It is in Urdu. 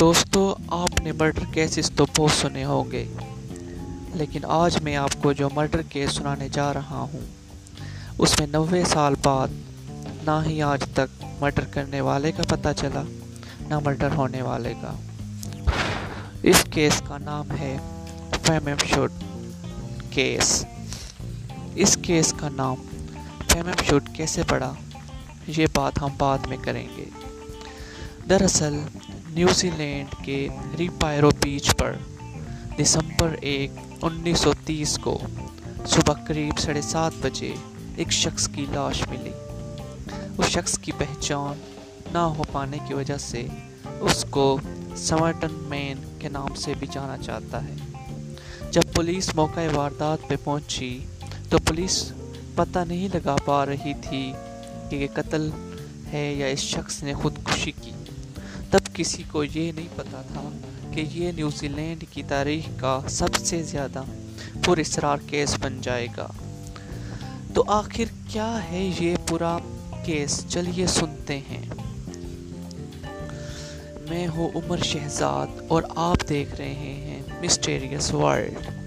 دوستو، آپ نے مرڈر کیسز تو بہت سنے ہوں گے، لیکن آج میں آپ کو جو مرڈر کیس سنانے جا رہا ہوں، اس میں نوے سال بعد نہ ہی آج تک مرڈر کرنے والے کا پتہ چلا، نہ مرڈر ہونے والے کا۔ اس کیس کا نام ہے فیمم شوٹ کیس اس کیس کا نام فیمم شوٹ کیسے پڑا، یہ بات ہم بعد میں کریں گے۔ دراصل نیوزی لینڈ کے ریپائرو بیچ پر دسمبر ایک انیس سو تیس کو صبح قریب ساڑھے سات بجے ایک شخص کی لاش ملی۔ اس شخص کی پہچان نہ ہو پانے کی وجہ سے اس کو سمرٹن مین کے نام سے بھی جانا چاہتا ہے۔ جب پولیس موقع واردات پہ پہنچی تو پولیس پتہ نہیں لگا پا رہی تھی کہ یہ قتل ہے یا اس شخص نے خودکشی کی۔ تب کسی کو یہ نہیں پتا تھا کہ یہ نیوزی لینڈ کی تاریخ کا سب سے زیادہ پر اسرار کیس بن جائے گا۔ تو آخر کیا ہے یہ پورا کیس؟ چلیے سنتے ہیں۔ میں ہوں عمر شہزاد اور آپ دیکھ رہے ہیں مسٹیریس ورلڈ